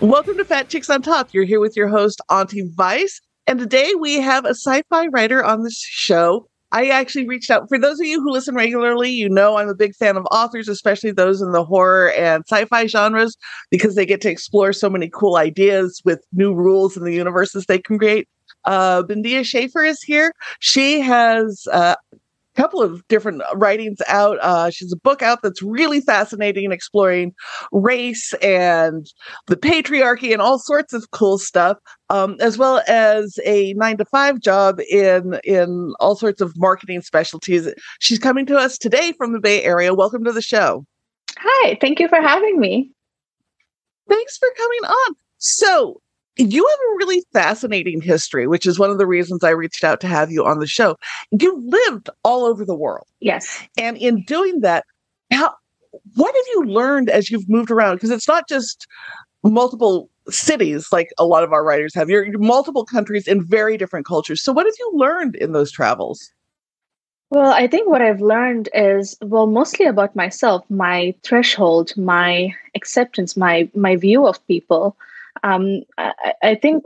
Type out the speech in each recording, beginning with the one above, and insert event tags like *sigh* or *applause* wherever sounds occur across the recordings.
Welcome to Fat Chicks on Top. You're here with your host, Auntie Vice. And today we have a sci fi writer on the show. I actually reached out. For those of you who listen regularly, you know I'm a big fan of authors, especially those in the horror and sci fi genres, because they get to explore so many cool ideas with new rules in the universes they can create. Uh, Bindia Schaefer is here. She has uh, couple of different writings out. Uh, she's a book out that's really fascinating and exploring race and the patriarchy and all sorts of cool stuff, um, as well as a nine to five job in in all sorts of marketing specialties. She's coming to us today from the Bay Area. Welcome to the show. Hi, thank you for having me. Thanks for coming on. So, you have a really fascinating history, which is one of the reasons I reached out to have you on the show. You lived all over the world. Yes. And in doing that, how what have you learned as you've moved around? Because it's not just multiple cities like a lot of our writers have. You're, you're multiple countries in very different cultures. So what have you learned in those travels? Well, I think what I've learned is well, mostly about myself, my threshold, my acceptance, my my view of people um, I, I, think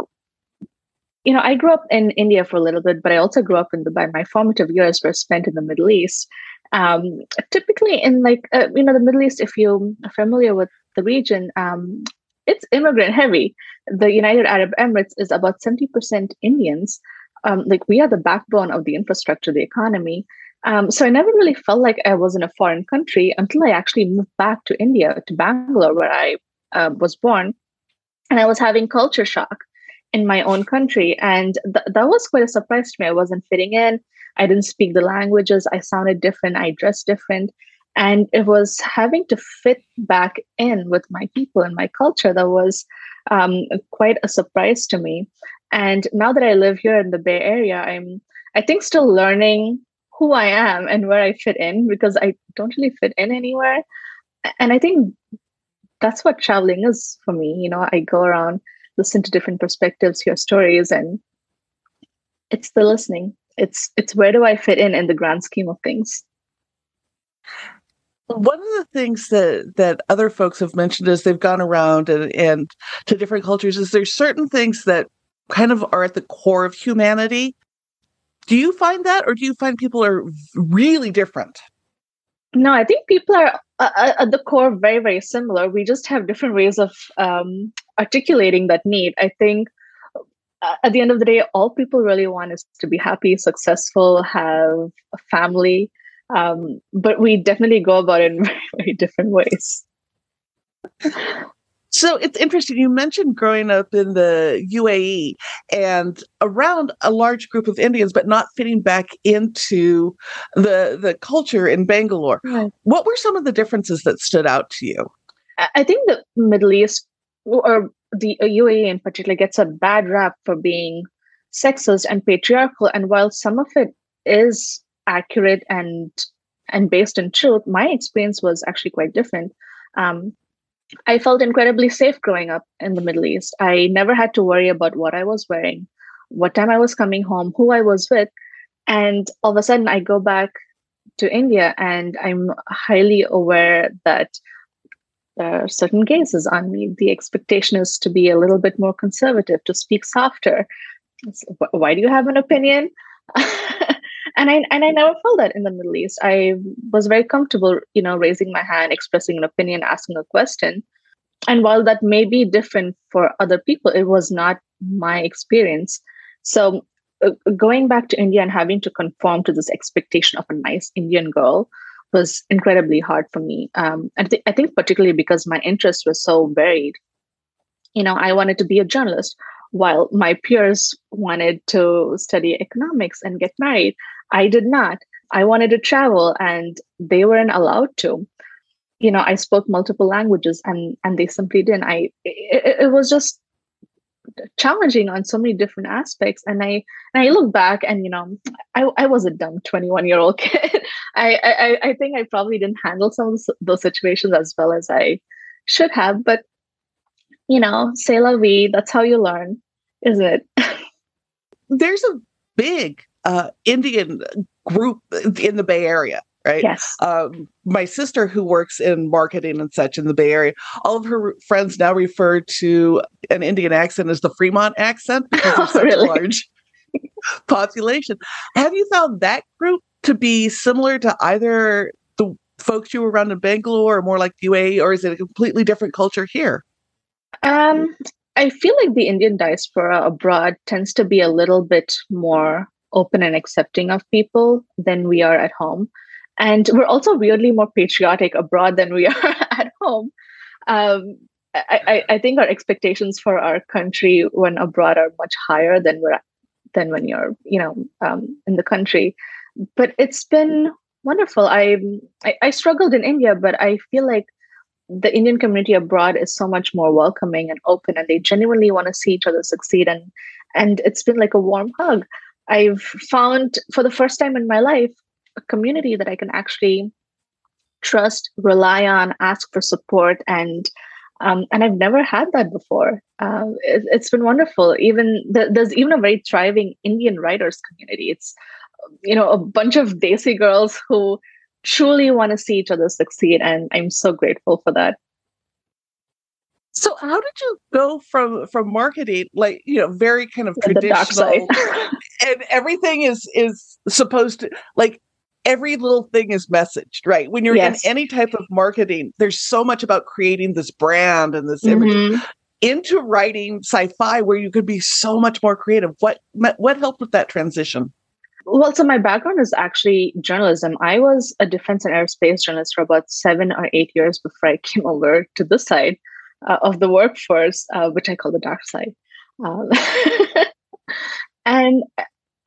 you know i grew up in india for a little bit but i also grew up in dubai. My formative years were spent in the middle east. Um, typically in like uh, you know the middle east if you're familiar with the region um, it's immigrant heavy. The united arab emirates is about 70% indians. Um, like we are the backbone of the infrastructure the economy. Um, so i never really felt like i was in a foreign country until i actually moved back to india to bangalore where i uh, was born and I was having culture shock in my own country. And th- that was quite a surprise to me. I wasn't fitting in. I didn't speak the languages. I sounded different. I dressed different. And it was having to fit back in with my people and my culture that was um, quite a surprise to me. And now that I live here in the Bay Area, I'm, I think, still learning who I am and where I fit in because I don't really fit in anywhere. And I think that's what traveling is for me. You know, I go around, listen to different perspectives, hear stories, and it's the listening. It's it's where do I fit in in the grand scheme of things. One of the things that that other folks have mentioned as they've gone around and, and to different cultures is there's certain things that kind of are at the core of humanity. Do you find that, or do you find people are really different? No, I think people are uh, uh, at the core very, very similar. We just have different ways of um, articulating that need. I think uh, at the end of the day, all people really want is to be happy, successful, have a family. Um, but we definitely go about it in *laughs* very, very different ways. So it's interesting. You mentioned growing up in the UAE and around a large group of Indians, but not fitting back into the the culture in Bangalore. Right. What were some of the differences that stood out to you? I think the Middle East or the UAE in particular gets a bad rap for being sexist and patriarchal. And while some of it is accurate and and based in truth, my experience was actually quite different. Um, I felt incredibly safe growing up in the Middle East. I never had to worry about what I was wearing, what time I was coming home, who I was with. And all of a sudden, I go back to India and I'm highly aware that there are certain gazes on me. The expectation is to be a little bit more conservative, to speak softer. why do you have an opinion? *laughs* and I and I never felt that in the Middle East. I was very comfortable, you know, raising my hand, expressing an opinion, asking a question. and while that may be different for other people, it was not my experience. So uh, going back to India and having to conform to this expectation of a nice Indian girl was incredibly hard for me. Um, and th- I think particularly because my interests were so varied. You know, I wanted to be a journalist, while my peers wanted to study economics and get married. I did not. I wanted to travel, and they weren't allowed to. You know, I spoke multiple languages, and and they simply didn't. I it, it was just challenging on so many different aspects and i and i look back and you know i, I was a dumb 21 year old *laughs* kid I, I i think i probably didn't handle some of those situations as well as i should have but you know say la vie that's how you learn is it *laughs* there's a big uh, indian group in the bay area right? Yes. Um, my sister, who works in marketing and such in the Bay Area, all of her friends now refer to an Indian accent as the Fremont accent *laughs* because there's such really? a large population. Have you found that group to be similar to either the folks you were around in Bangalore or more like UA, or is it a completely different culture here? Um, I feel like the Indian diaspora abroad tends to be a little bit more open and accepting of people than we are at home and we're also weirdly more patriotic abroad than we *laughs* are at home. Um, I, I, think our expectations for our country when abroad are much higher than we're than when you're you know um, in the country. But it's been wonderful. I, I I struggled in India, but I feel like the Indian community abroad is so much more welcoming and open, and they genuinely want to see each other succeed. And and it's been like a warm hug. I've found for the first time in my life a community that I can actually trust, rely on, ask for support, and um, and I've never had that before. Uh, it, has been wonderful. Even the, there's even a very thriving Indian writers community. It's you know a bunch of Desi girls who truly want to see each other succeed, and I'm so grateful for that. So how did you go from from marketing like you know very kind of traditional and everything is is supposed to like every little thing is messaged, right? When you're yes. in any type of marketing, there's so much about creating this brand and this image mm-hmm. into writing sci-fi where you could be so much more creative. What what helped with that transition? Well, so my background is actually journalism. I was a defense and aerospace journalist for about seven or eight years before I came *laughs* over to this side uh, of the workforce, uh, which I call the dark side. Um, *laughs* and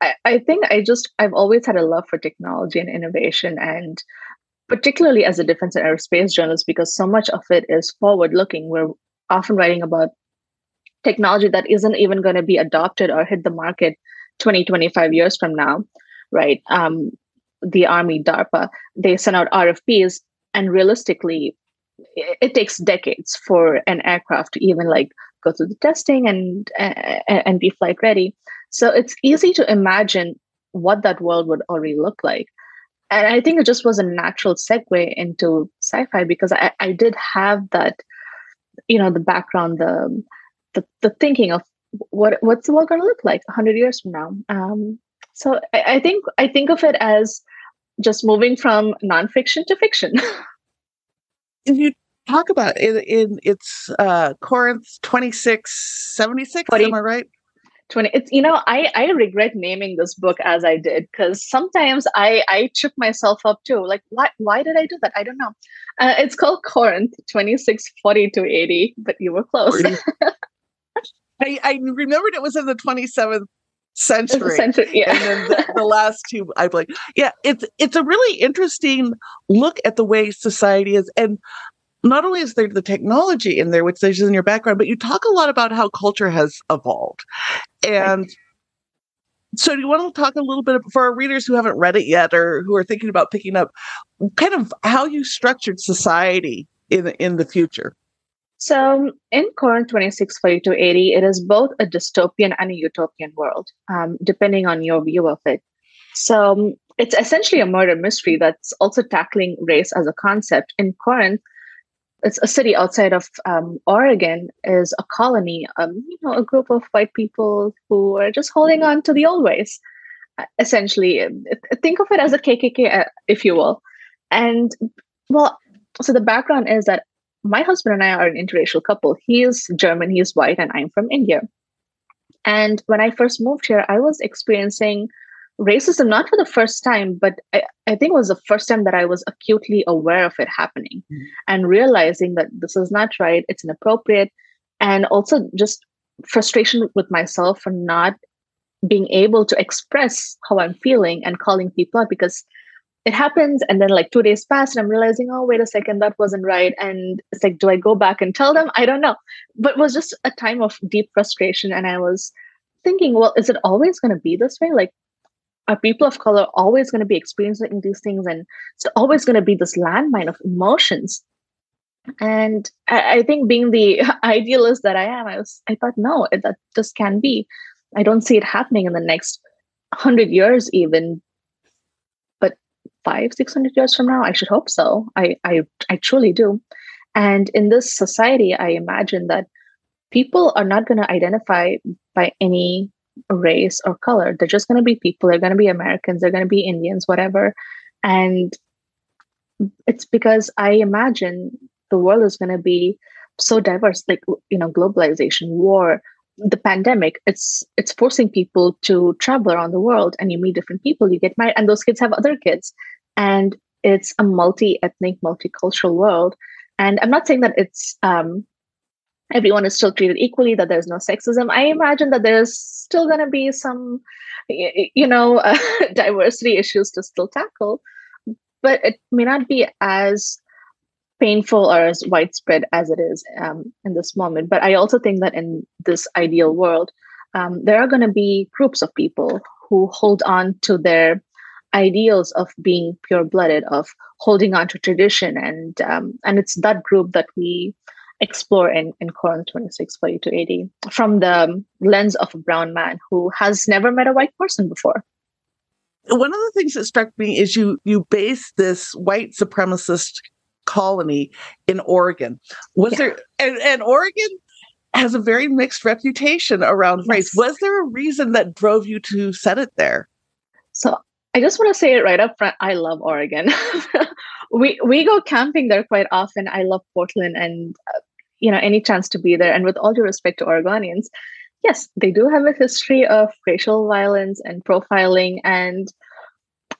I, I think I just I've always had a love for technology and innovation and particularly as a defense and aerospace journalist because so much of it is forward looking we're often writing about technology that isn't even going to be adopted or hit the market 20 25 years from now right um, the army darpa they send out rfps and realistically it, takes decades for an aircraft to even like go through the testing and uh, and be flight ready so it's easy to imagine what that world would already look like. And I think it just was a natural segue into sci-fi because I, I did have that, you know, the background, the the, the thinking of what what's the world going to look like 100 years from now. Um, so I, I think I think of it as just moving from nonfiction to fiction. *laughs* you talk about in, in it's uh Corinth 2676, am I right? 20 it's you know i i regret naming this book as i did because sometimes i i trip myself up too like why why did i do that? I don't know. Uh, it's called corinth 2640 to 80 but you were close. *laughs* I, I remembered it was in the 27th century, century yeah. and then the, the last two i believe. Yeah it's it's a really interesting look at the way society is and not only is there the technology in there, which is in your background, but you talk a lot about how culture has evolved. And so do you want to talk a little bit for our readers who haven't read it yet or who are thinking about picking up kind of how you structured society in in the future? So in Corinth 264280, it is both a dystopian and a utopian world, um, depending on your view of it. So it's essentially a murder mystery that's also tackling race as a concept. In Corinth, it's a city outside of um, Oregon is a colony, um, you know, a group of white people who are just holding on to the old ways. Uh, essentially, think of it as a KKK, uh, if you will. And well, so the background is that my husband and I are an interracial couple. He is German, he is white, and I'm from India. And when I first moved here, I was experiencing racism not for the first time, but I, I think it was the first time that I was acutely aware of it happening mm-hmm. and realizing that this is not right, it's inappropriate, and also just frustration with myself for not being able to express how I'm feeling and calling people out because it happens and then like two days pass and i'm realizing oh wait a second that wasn't right and it's like do i go back and tell them? I don't know. But it was just a time of deep frustration and i was thinking well is it always going to be this way? Like are people of color always going to be experiencing these things and it's always going to be this landmine of emotions and I, I, think being the *laughs* idealist that i am i was i thought no that just can't be i don't see it happening in the next 100 years even but five, six hundred years from now? I should hope so. I, I, I truly do. And in this society, I imagine that people are not going to identify by any race or color. They're just going to be people. They're going to be Americans. They're going to be Indians, whatever. And it's because I imagine the world is going to be so diverse, like you know, globalization, war, the pandemic it's it's forcing people to travel around the world and you meet different people you get married and those kids have other kids and it's a multi-ethnic multicultural world and i'm not saying that it's um, everyone is still treated equally that there's no sexism i imagine that there's still going to be some you know *laughs* uh, diversity issues to still tackle but it may not be as painful or as widespread as it is um, in this moment but i also think that in this ideal world um, there are going to be groups of people who hold on to their ideals of being pure blooded, of holding on to tradition. And um, and it's that group that we explore in, in Corinth 26, 40 to 80 from the lens of a brown man who has never met a white person before. One of the things that struck me is you you base this white supremacist colony in Oregon. Was yeah. there and, and Oregon has a very mixed reputation around yes. race. Was there a reason that drove you to set it there? So I just want to say it right up front. I love Oregon. *laughs* we we go camping there quite often. I love Portland, and uh, you know any chance to be there. And with all due respect to Oregonians, yes, they do have a history of racial violence and profiling, and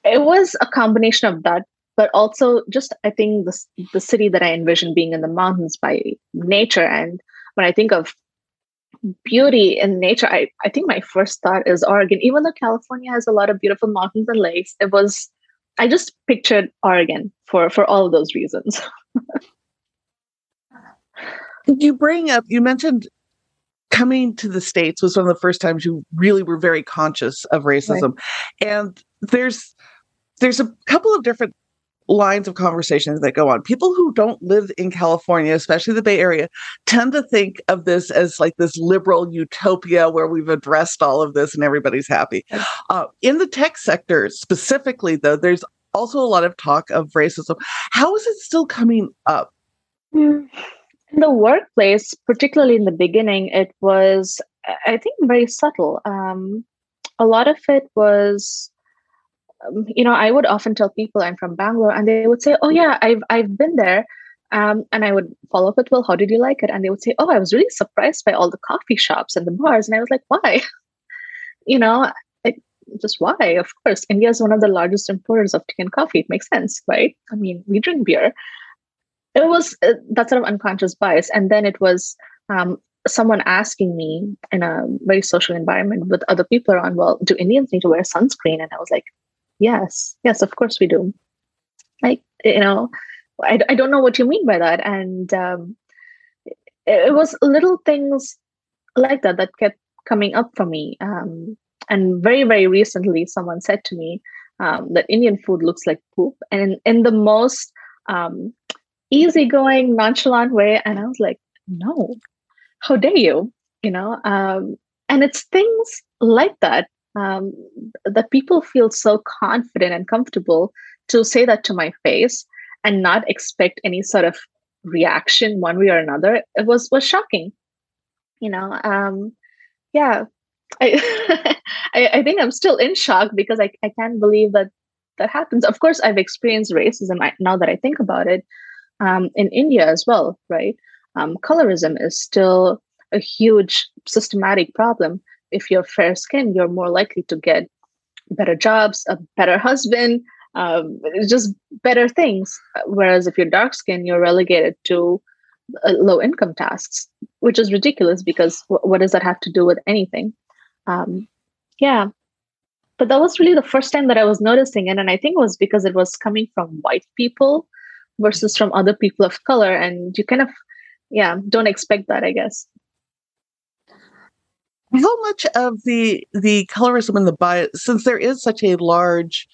it was a combination of that, but also just I think the the city that I envision being in the mountains by nature. And when I think of beauty in nature, I, I think my first thought is Oregon. Even though California has a lot of beautiful mountains and lakes, it was I just pictured Oregon for for all of those reasons. *laughs* you bring up you mentioned coming to the states was one of the first times you really were very conscious of racism right. and there's there's a couple of different lines of conversations that go on. People who don't live in California, especially the Bay Area, tend to think of this as like this liberal utopia where we've addressed all of this and everybody's happy. Uh, in the tech sector specifically, though, there's also a lot of talk of racism. How is it still coming up? In the workplace, particularly in the beginning, it was, I think, very subtle. Um, a lot of it was um, you know, I would often tell people I'm from Bangalore, and they would say, "Oh yeah, I've I've been there." Um, and I would follow up with, "Well, how did you like it?" And they would say, "Oh, I was really surprised by all the coffee shops and the bars." And I was like, "Why?" *laughs* you know, it, just why? Of course, India is one of the largest importers of tea and coffee. It makes sense, right? I mean, we drink beer. It was uh, that sort of unconscious bias, and then it was um, someone asking me in a very social environment with other people around, well, do Indians need to wear sunscreen? And I was like, yes yes of course we do. Like you know i, I don't know what you mean by that and um, it, it, was little things like that that kept coming up for me um, and very very recently someone said to me um, that indian food looks like poop and in, the most um, easygoing nonchalant way and i was like no. How dare you? You know um, and it's things like that um, that people feel so confident and comfortable to say that to my face and not expect any sort of reaction one way or another it was was shocking you know um yeah I, *laughs* I, I think i'm still in shock because I, I can't believe that that happens of course i've experienced racism now that i think about it um, in India as well, right? Um, colorism is still a huge systematic problem. If you're fair skinned, you're more likely to get better jobs, a better husband, um, just better things. Whereas if you're dark skinned, you're relegated to uh, low income tasks, which is ridiculous because w- what does that have to do with anything? Um, yeah. But that was really the first time that I was noticing it. And I think it was because it was coming from white people versus from other people of color. And you kind of, yeah, don't expect that, I guess. How much of the the colorism and the bias, since there is such a large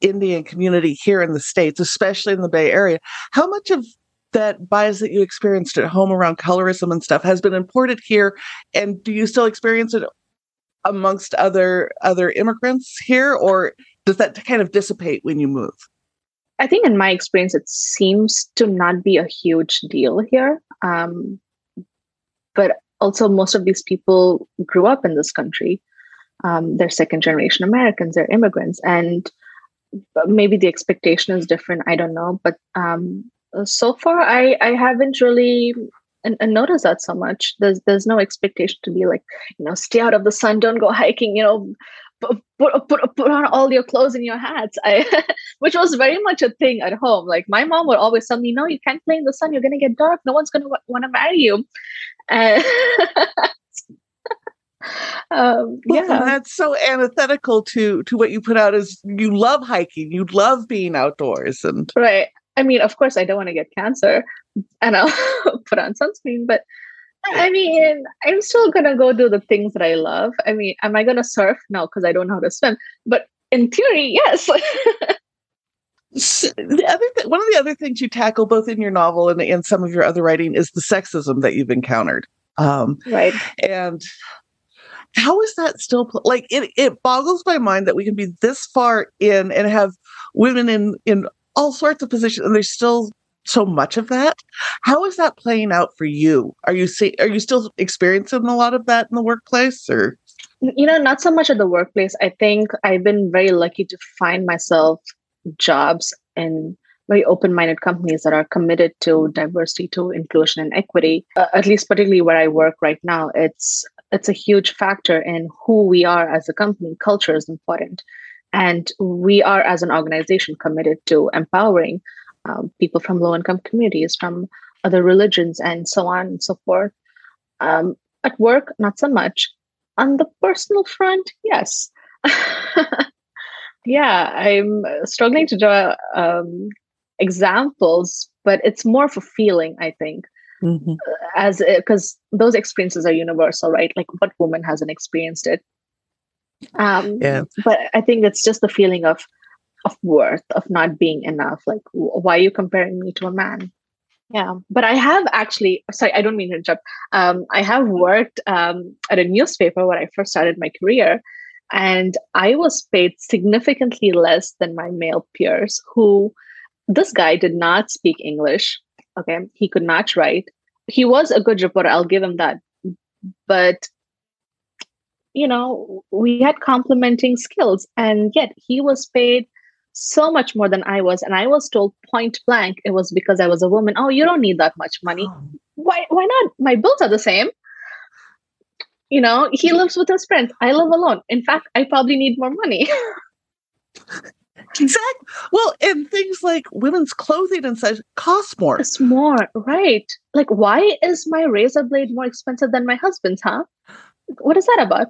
Indian community here in the States, especially in the Bay Area, how much of that bias that you experienced at home around colorism and stuff has been imported here? And do you still experience it amongst other other immigrants here, or does that kind of dissipate when you move? I think, in my experience, it seems to not be a huge deal here. Um, but also, most of these people grew up in this country. Um, they're second generation Americans, they're immigrants, and maybe the expectation is different. I don't know, but um, so far, I I haven't really and, notice that so much. There's there's no expectation to be like you know stay out of the sun, don't go hiking, you know, put put put, on all your clothes and your hats. I *laughs* which was very much a thing at home. Like my mom would always tell me, no, you can't play in the sun. You're gonna get dark. No one's gonna w- want to marry you. *laughs* And *laughs* um, yeah, well, that's so antithetical to to what you put out as you love hiking, you love being outdoors, and right. I mean, of course, I don't want to get cancer, and I'll put on sunscreen. But I mean, I'm still gonna go do the things that I love. I mean, am I gonna surf? No, because I don't know how to swim. But in theory, yes. the other th- one of the other things you tackle both in your novel and in some of your other writing is the sexism that you've encountered. Um, right. And how is that still pl- like it? It boggles my mind that we can be this far in and have women in in all sorts of positions, and there's still so much of that. How is that playing out for you? Are you see, are you still experiencing a lot of that in the workplace or you know, not so much at the workplace. I think I've been very lucky to find myself jobs in very open-minded companies that are committed to diversity, to inclusion and equity. Uh, at least particularly where I work right now, it's it's a huge factor in who we are as a company. Culture is important. And we are, as an organization, committed to empowering um, people from low income communities, from other religions, and so on and so forth. Um, at work, not so much. On the personal front, yes. *laughs* yeah, I'm struggling to draw um, examples, but it's more of a feeling, I think. Mm-hmm. As because those experiences are universal, right? Like, what woman hasn't experienced it? Um, yeah. But I think it's just the feeling of of worth, of not being enough. Like, why are you comparing me to a man? Yeah, but I have actually. Sorry, I don't mean to interrupt. Um, I have worked um, at a newspaper when I first started my career, and I was paid significantly less than my male peers. Who, this guy did not speak English. Okay, he could not write. He was a good reporter. I'll give him that. But you know, we had complementing skills, and yet he was paid so much more than I was. And I was told point blank it was because I was a woman. Oh, you don't need that much money. Oh. Why why not? My bills are the same. You know, he lives with his friends. I live alone. In fact, I probably need more money. *laughs* exactly. Well, and things like women's clothing and such cost more. It's more, right? Like, why is my razor blade more expensive than my husband's, huh? What is that about?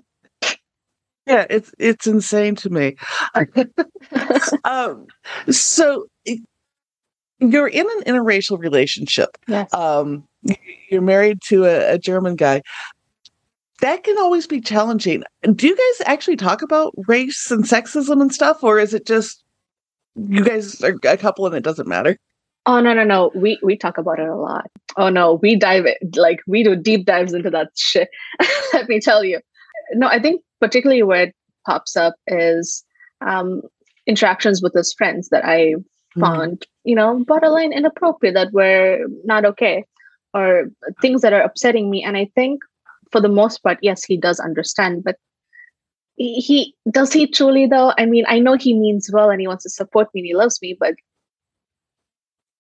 Yeah, it's it's insane to me. *laughs* um, so you're in an interracial relationship. Yes. Um, you're married to a, a German guy. That can always be challenging. Do you guys actually talk about race and sexism and stuff, or is it just you guys are a couple and it doesn't matter? Oh no no no! We we talk about it a lot. Oh no, we dive it like we do deep dives into that shit. *laughs* Let me tell you. No, I think particularly where it pops up is um, interactions with his friends that I hmm. found, mm. you know, borderline inappropriate, that were not okay, or things that are upsetting me. And I think for the most part, yes, he does understand, but he, he does he truly though? I mean, I know he means well and he wants to support me and he loves me, but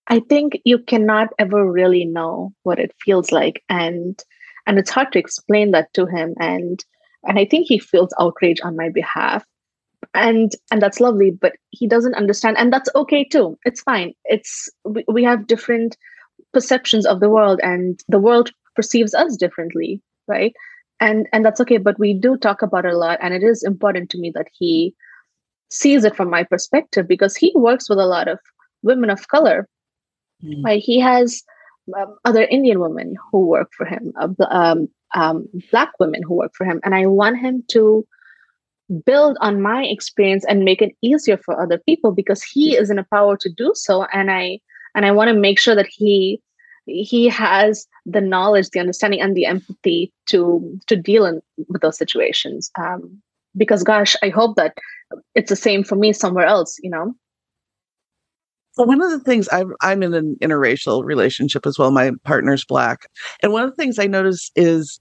I think you cannot ever really know what it feels like, and and it's hard to explain that to him. And and I think he feels outrage on my behalf, and and that's lovely. But he doesn't understand, and that's okay too. It's fine. It's we, we have different perceptions of the world, and the world perceives us differently, right? And and that's okay. But we do talk about it a lot, and it is important to me that he sees it from my perspective because he works with a lot of women of color Mm. Right? He has other Indian women who work for him, uh, um, um, Black women who work for him. And I want him to build on my experience and make it easier for other people because he is in a power to do so. And I and I want to make sure that he he has the knowledge, the understanding, and the empathy to to deal in, with those situations. Um, because gosh, I hope that it's the same for me somewhere else. You know. Well, one of the things I'm I'm in an interracial relationship as well. My partner's black, and one of the things I notice is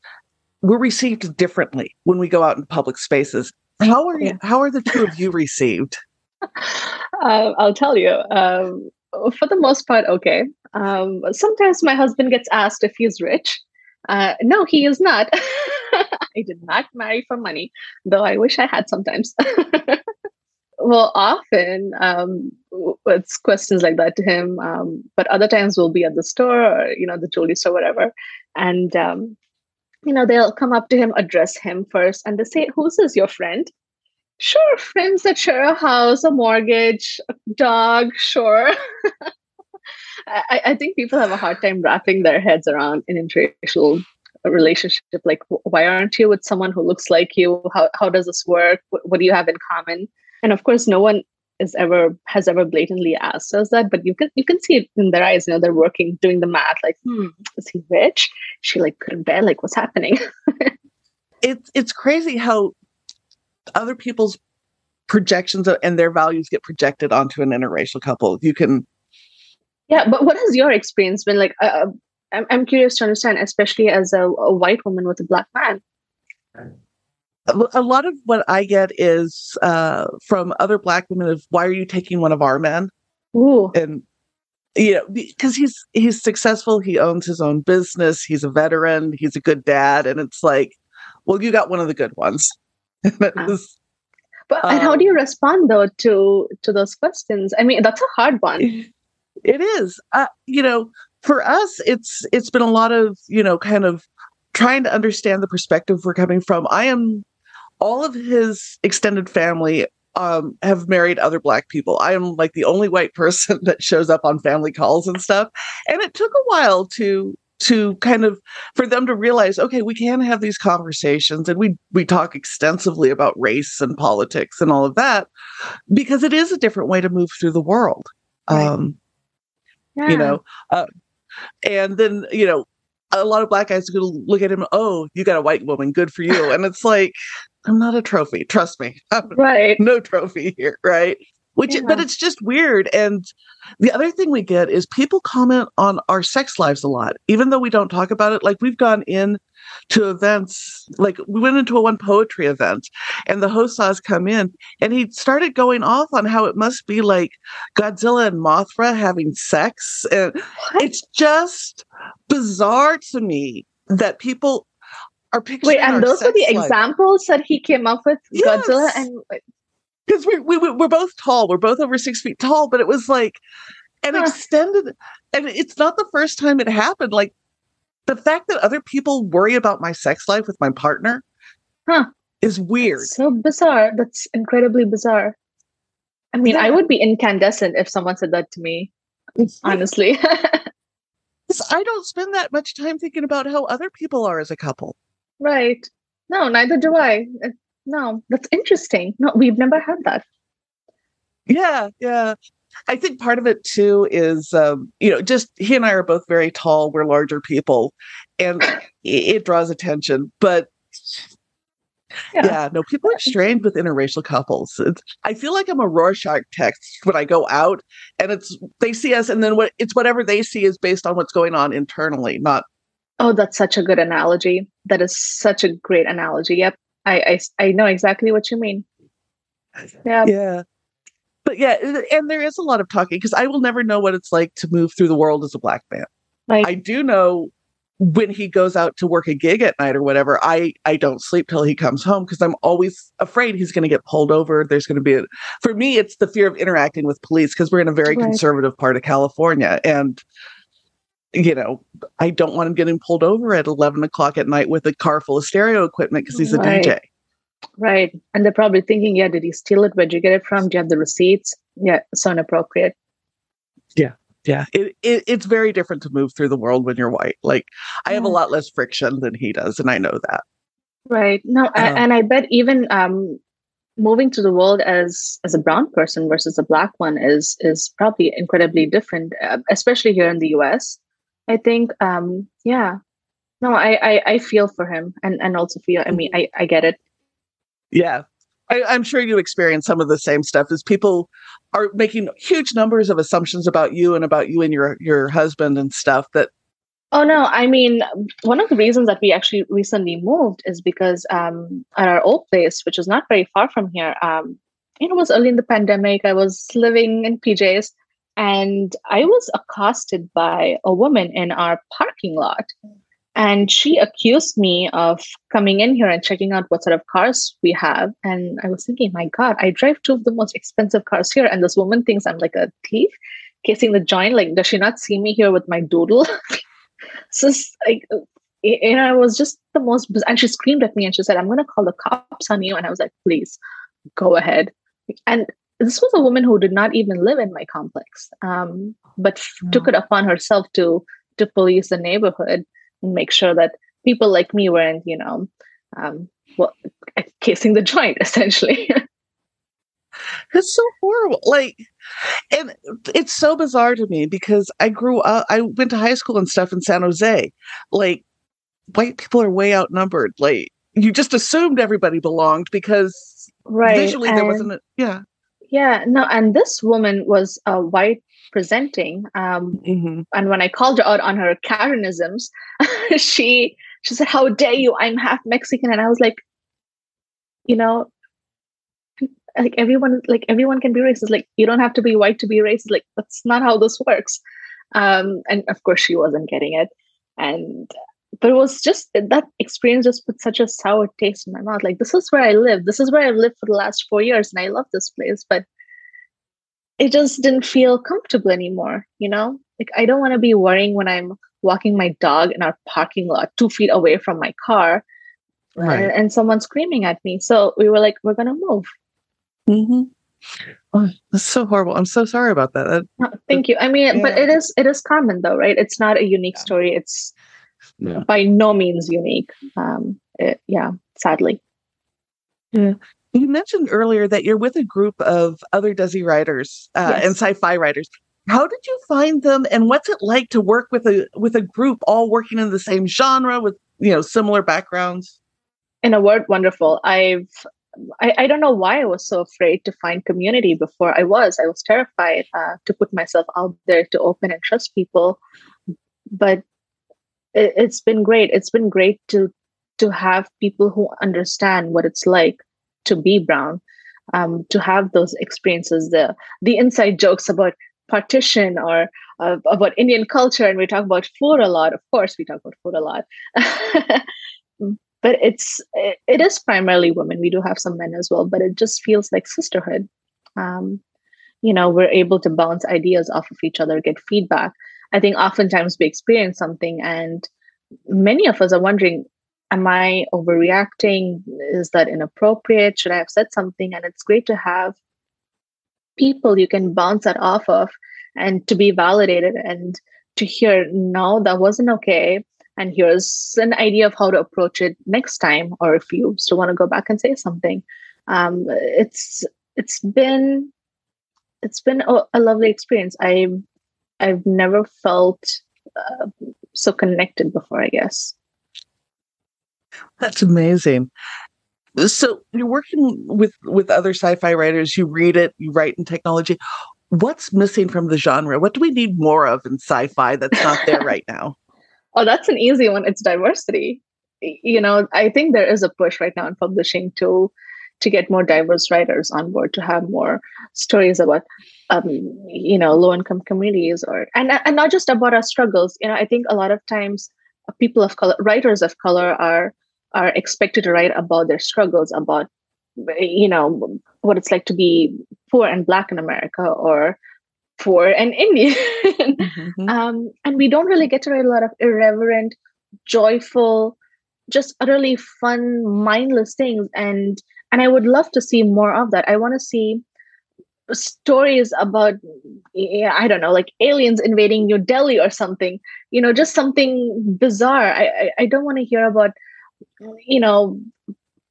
we're received differently when we go out in public spaces. How are you? How are the two of you received? *laughs* uh, I'll tell you. Um, for the most part, okay. Um, sometimes my husband gets asked if he's rich. Uh, no, he is not. *laughs* I did not marry for money, though I wish I had sometimes. *laughs* well, often um, it's questions like that to him. Um, but other times we'll be at the store or, you know, the jewelry store, whatever. And, um, you know, they'll come up to him, address him first, and they say, Who's this, your friend? Sure, friends that share a house, a mortgage, a dog, sure. *laughs* I, I think people have a hard time wrapping their heads around an interracial relationship like why aren't you with someone who looks like you how, how does this work what, what do you have in common and of course no one is ever has ever blatantly asked us that but you can you can see it in their eyes you know they're working doing the math like hmm. Is he rich? She like couldn't bear like what's happening? *laughs* It's it's crazy how other people's projections and their values get projected onto an interracial couple. You can yeah but what has your experience been like? Uh, uh I'm, I'm curious to understand especially as a, a white woman with a black man a lot of what I get is uh, from other black women of why are you taking one of our men? Ooh. And you know, because he's he's successful, he owns his own business, he's a veteran, he's a good dad, and it's like, well, you got one of the good ones. *laughs* but um, and how do you um, respond though to to those questions? I mean, that's a hard one. *laughs* It is. Uh, you know, for us, it's it's been a lot of you know, kind of trying to understand the perspective we're coming from. I am all of his extended family um, have married other black people. I am like the only white person *laughs* that shows up on family calls and stuff. And it took a while to to kind of for them to realize okay we can have these conversations and we we talk extensively about race and politics and all of that because it is a different way to move through the world right. um yeah. you know uh, and then you know a lot of black guys are going to look at him oh you got a white woman good for you and it's like I'm not a trophy. Trust me. *laughs* right. No trophy here. Right. Which, yeah. but it's just weird. And the other thing we get is people comment on our sex lives a lot, even though we don't talk about it. Like we've gone in to events, like we went into a one poetry event and the host saw us come in and he started going off on how it must be like Godzilla and Mothra having sex. And what? it's just bizarre to me that people are picturing. Wait, and those are the life. examples that he came up with, yes. Godzilla and. Because we, we, we're both tall, we're both over six feet tall, but it was like an huh. extended, and it's not the first time it happened. Like the fact that other people worry about my sex life with my partner huh. is weird. That's so bizarre. That's incredibly bizarre. I mean, yeah. I would be incandescent if someone said that to me, honestly. *laughs* I don't spend that much time thinking about how other people are as a couple. Right. No, neither do I. Uh, no, that's interesting. No, we've never had that. Yeah, yeah. I think part of it too is, um, you know, just he and I are both very tall. We're larger people, and it draws attention. But yeah. yeah. no, people are strange with interracial couples. It's, I feel like I'm a Rorschach test when I go out, and it's they see us, and then what it's whatever they see is based on what's going on internally, not Oh, that's such a good analogy. That is such a great analogy. Yep. I I, I know exactly what you mean. Yeah. Yeah. but yeah, and there is a lot of talking because I will never know what it's like to move through the world as a black man. I do know when he goes out to work a gig at night or whatever, I I don't sleep till he comes home because I'm always afraid he's going to get pulled over. There's going to be a, for me, it's the fear of interacting with police because we're in a very right. conservative part of California, and you know, I don't want him getting pulled over at 11 o'clock at night with a car full of stereo equipment because he's a right. DJ. Right. And they're probably thinking, yeah, did he steal it? Where'd you get it from? Do you have the receipts? Yeah, so inappropriate. Yeah. Yeah. It, it, it's very different to move through the world when you're white. Like, I have a lot less friction than he does, and I know that. Right. No, um, and I bet even um, moving to the world as as a brown person versus a black one is is probably incredibly different, uh, especially here in the U.S. I think, um, yeah, no, I, I, I feel for him and, and also feel, I mean, I, I get it. Yeah. I, I'm sure you experience some of the same stuff as people are making huge numbers of assumptions about you and about you and your, your husband and stuff that Oh no, I mean one of the reasons that we actually recently moved is because um, at our old place, which is not very far from here, um, it was early in the pandemic. I was living in PJs, and I was accosted by a woman in our parking lot. And she accused me of coming in here and checking out what sort of cars we have. And I was thinking, my God, I drive two of the most expensive cars here. And this woman thinks I'm like a thief, casing the joint. Like, does she not see me here with my doodle? *laughs* so, like, and I was just the most, and she screamed at me and she said, I'm going to call the cops on you. And I was like, please go ahead. And this was a woman who did not even live in my complex, um, but f- took it upon herself to to police the neighborhood and make sure that people like me weren't, you know, um, well, casing the *laughs* joint essentially. *laughs* it's so horrible. Like, and it's so bizarre to me because I grew up, I went to high school and stuff in San Jose. Like, white people are way outnumbered. Like, you just assumed everybody belonged because right. visually and there wasn't, a, yeah. Yeah, no, and this woman was a white presenting. Um, mm-hmm. And when I called her out on her Karenisms, *laughs* she she said, "How dare you? I'm half Mexican." And I was like, you know, like everyone, like everyone can be racist. Like you don't have to be white to be racist. Like that's not how this works. Um, and of course, she wasn't getting it. And but it was just that experience just put such a sour taste in my mouth. Like this is where I live. This is where I've lived for the last four years, and I love this place. But it just didn't feel comfortable anymore. You know, like I don't want to be worrying when I'm walking my dog in our parking lot, two feet away from my car, right. and, and someone screaming at me. So we were like, we're gonna move. Mm-hmm. Oh, that's so horrible. I'm so sorry about that. that thank you. I mean, yeah. but it is it is common though, right? It's not a unique story. It's yeah. by no means unique. Um, it, yeah, sadly. Yeah. You mentioned earlier that you're with a group of other Desi writers uh, yes. and sci-fi writers. How did you find them, and what's it like to work with a with a group all working in the same genre with you know similar backgrounds? In a word, wonderful. I've I, I don't know why I was so afraid to find community before I was. I was terrified uh, to put myself out there to open and trust people. But it, it's been great. It's been great to to have people who understand what it's like to be brown, um, to have those experiences, the the inside jokes about partition or uh, about Indian culture, and we talk about food a lot. Of course, we talk about food a lot. *laughs* but it's it is primarily women. We do have some men as well, but it just feels like sisterhood. Um, you know, we're able to bounce ideas off of each other, get feedback. I think oftentimes we experience something and many of us are wondering, am I overreacting? Is that inappropriate? Should I have said something? And it's great to have people you can bounce that off of and to be validated and to hear, no, that wasn't okay. And here's an idea of how to approach it next time, or if you still want to go back and say something. Um, it's it's been it's been a, a lovely experience. I I've never felt uh, so connected before, I guess. That's amazing. So you're working with with other sci-fi writers. You read it, you write in technology. What's missing from the genre? What do we need more of in sci-fi that's not there right *laughs* now? Oh, that's an easy one. It's diversity. You know, I think there is a push right now in publishing to to get more diverse writers on board to have more stories about um, you know low income communities or and and not just about our struggles. You know i think a lot of times people of color writers of color are are expected to write about their struggles about you know what it's like to be poor and black in america or poor and indian. *laughs* Mm-hmm. um, and we don't really get to write a lot of irreverent joyful just utterly fun mindless things. And and i would love to see more of that. I want to see stories about yeah, i don't know like aliens invading new delhi or something. You know just something bizarre. I i, I don't want to hear about you know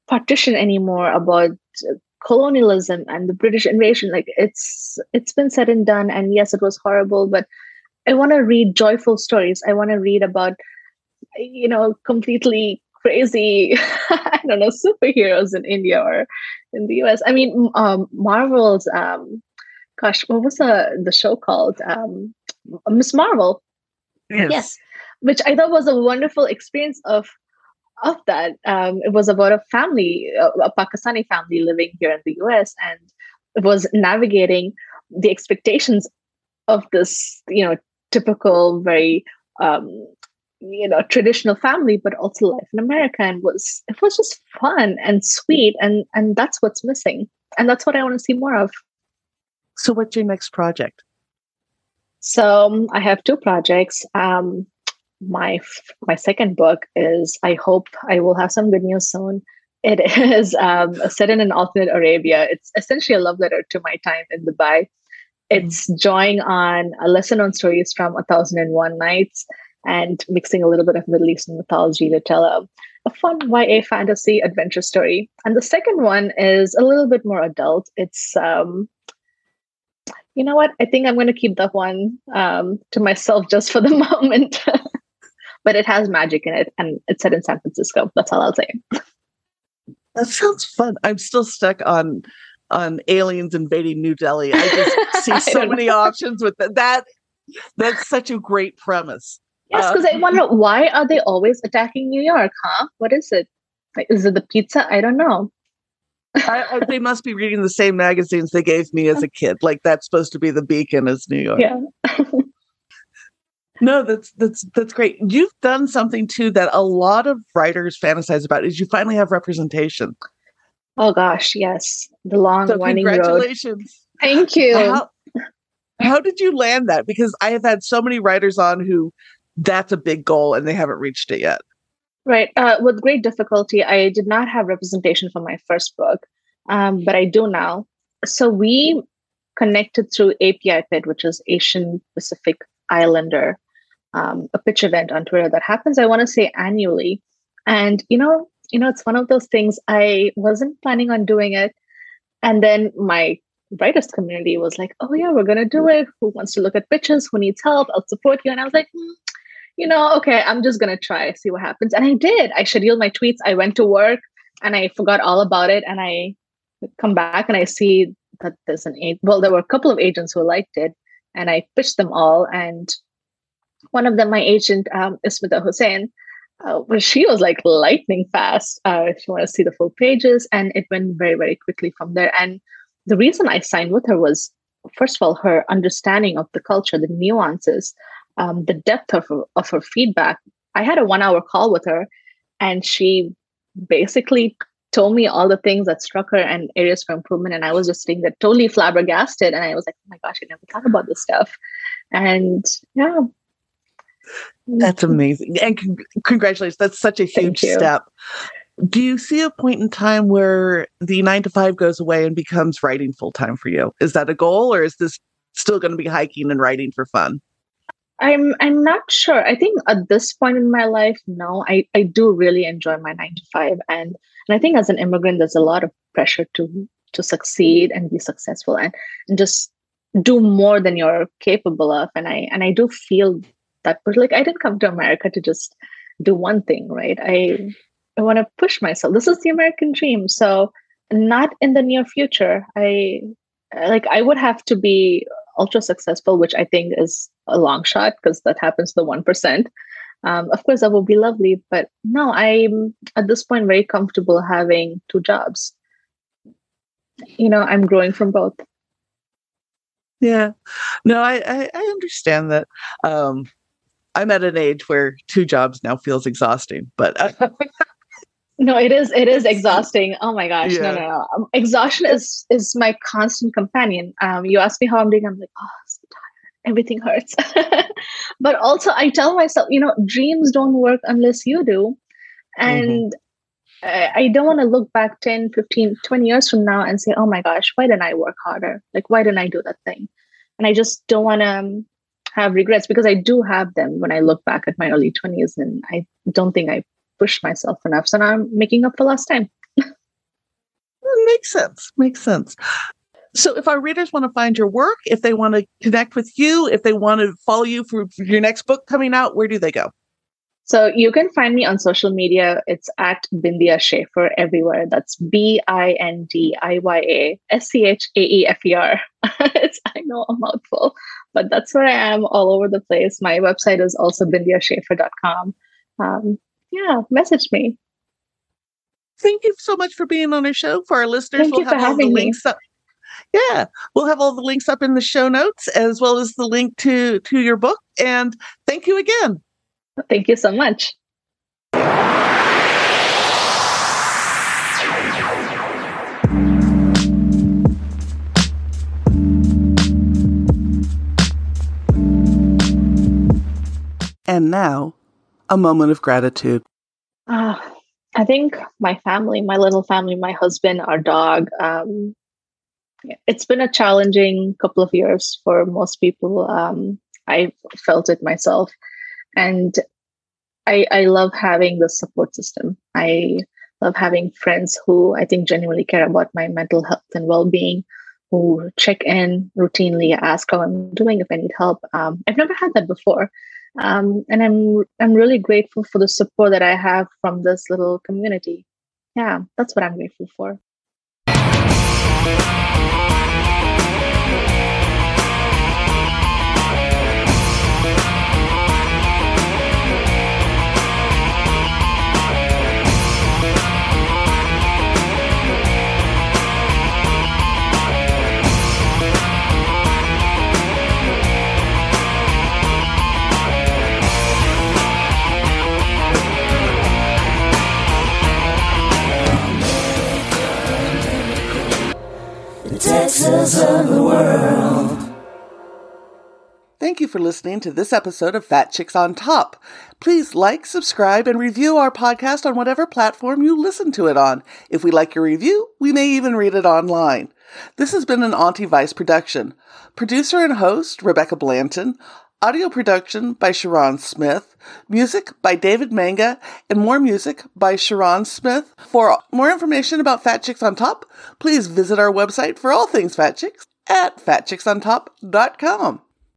partition anymore about colonialism and the british invasion. Like it's it's been said and done. And yes it was horrible but i want to read joyful stories. I want to read about you know completely crazy *laughs* i don't know superheroes in india or in the us i mean um, marvel's um gosh what was the the show called um miss marvel yes. yes which i thought was a wonderful experience of of that. Um, it was about a family, a Pakistani family living here in the US, and it was navigating the expectations of this, you know, typical, very, um, you know, traditional family, but also life in America. And was it was just fun and sweet, and and that's what's missing, and that's what I want to see more of. So, what's your next project? So, um, I have two projects. Um, my my second book is I hope I will have some good news soon. It *laughs* is um, set in an alternate Arabia. It's essentially a love letter to my time in Dubai. Mm-hmm. It's drawing on a lesson on stories from A Thousand and One Nights and mixing a little bit of Middle Eastern mythology to tell a, a fun YA fantasy adventure story. And the second one is a little bit more adult. It's um, you know what? I think I'm going to keep that one um, to myself just for the *laughs* moment *laughs* but it has magic in it and it's set in San Francisco. That's all I'll say. That sounds fun. I'm still stuck on on aliens invading New Delhi. I just *laughs* see so many options with that. that. That's such a great premise. Yes, because I wonder why are they always attacking New York, huh? What is it? Like, is it the pizza? I don't know. I, I, they *laughs* must be reading the same magazines they gave me as a kid. Like that's supposed to be the beacon as New York. Yeah. No, that's that's that's great. You've done something too that a lot of writers fantasize about is you finally have representation. Oh gosh, yes. The long so winding congratulations. road. Thank you. How, how did you land that? Because I have had so many writers on who that's a big goal and they haven't reached it yet. Right. Uh, with great difficulty, I did not have representation for my first book, um, but I do now. So we connected through API Pit, which is Asian Pacific Islander um, a pitch event on Twitter that happens, I want to say annually. And, you know, you know, it's one of those things I wasn't planning on doing it. And then my writers community was like, oh, yeah, we're going to do it. Who wants to look at pitches? Who needs help? I'll support you. And I was like, mm, you know, okay, I'm just going to try, see what happens. And I did. I scheduled my tweets. I went to work and I forgot all about it. And I come back and I see that there's an agent. Well, there were a couple of agents who liked it. And I pitched them all. And one of them, my agent, um, Ismita Hussain, uh, well, she was like lightning fast. Uh, she wanted to see the full pages, and it went very, very quickly from there. And the reason I signed with her was, first of all, her understanding of the culture, the nuances, um, the depth of her, of her feedback. I had a one-hour call with her, and she basically told me all the things that struck her and areas for improvement. And I was just sitting there totally flabbergasted, and I was like, "Oh my gosh, I never thought about this stuff." And yeah, that's amazing. And con- congratulations. That's such a huge step. Do you see a point in time where the nine to five goes away and becomes writing full time for you? Is that a goal or is this still going to be hiking and writing for fun? I'm I'm not sure. I think at this point in my life, no, I, I do really enjoy my nine to five. And and I think as an immigrant, there's a lot of pressure to to succeed and be successful and, and just do more than you're capable of. And I and I do feel that but like i didn't come to america to just do one thing right i i want to push myself this is the american dream so not in the near future i like i would have to be ultra successful which i think is a long shot because that happens to the 1% um, of course that would be lovely but no i'm at this point very comfortable having two jobs you know, I'm growing from both. Yeah. No, I, I, I understand that. Um, I'm at an age where two jobs now feels exhausting, but uh, *laughs* no, it is it is exhausting. Oh my gosh, yeah. no, no, no. Um, exhaustion is is my constant companion. Um, you ask me how I'm doing, I'm like, oh, so tired. Everything hurts. *laughs* but also, I tell myself, you know, dreams don't work unless you do, and. Mm-hmm. I, I don't want to look back 10, 15, 20 years from now and say, oh my gosh, why didn't I work harder? Like, why didn't I do that thing? And I just don't want to um, have regrets because I do have them when I look back at my early 20s and I don't think I pushed myself enough. So now I'm making up for lost time. makes sense. Makes sense. So if our readers want to find your work, if they want to connect with you, if they want to follow you for your next book coming out, where do they go? So you can find me on social media. It's at Bindiya Schaefer everywhere. That's B I N D I Y A S C H A E F E R. *laughs* It's I know a mouthful, but that's where I am all over the place. My website is also bindiyaschaefer.com. Um, yeah, message me. Thank you so much for being on our show. For our listeners, Thank we'll you have for having the links me. up. Yeah, we'll have all the links up in the show notes as well as the link to to your book. And thank you again. Thank you so much. And now, a moment of gratitude. Uh, I think my family, my little family, my husband, our dog. Um, it's been a challenging couple of years for most people. Um, I felt it myself. And I, I love having the support system. I love having friends who I think genuinely care about my mental health and well being, who check in routinely, ask how I'm doing, if I need help. Um, I've never had that before. Um, and I'm I'm really grateful for the support that I have from this little community. Yeah, that's what I'm grateful for. Of the world. Thank you for listening to this episode of Fat Chicks on Top. Please like, subscribe, and review our podcast on whatever platform you listen to it on. If we like your review, we may even read it online. This has been an Auntie Vice production. Producer and host, Rebecca Blanton. Audio production by Sharon Smith, music by David Manga, and more music by Sharon Smith. For more information about Fat Chicks on Top, please visit our website for all things Fat Chicks at fatchicksontop.com.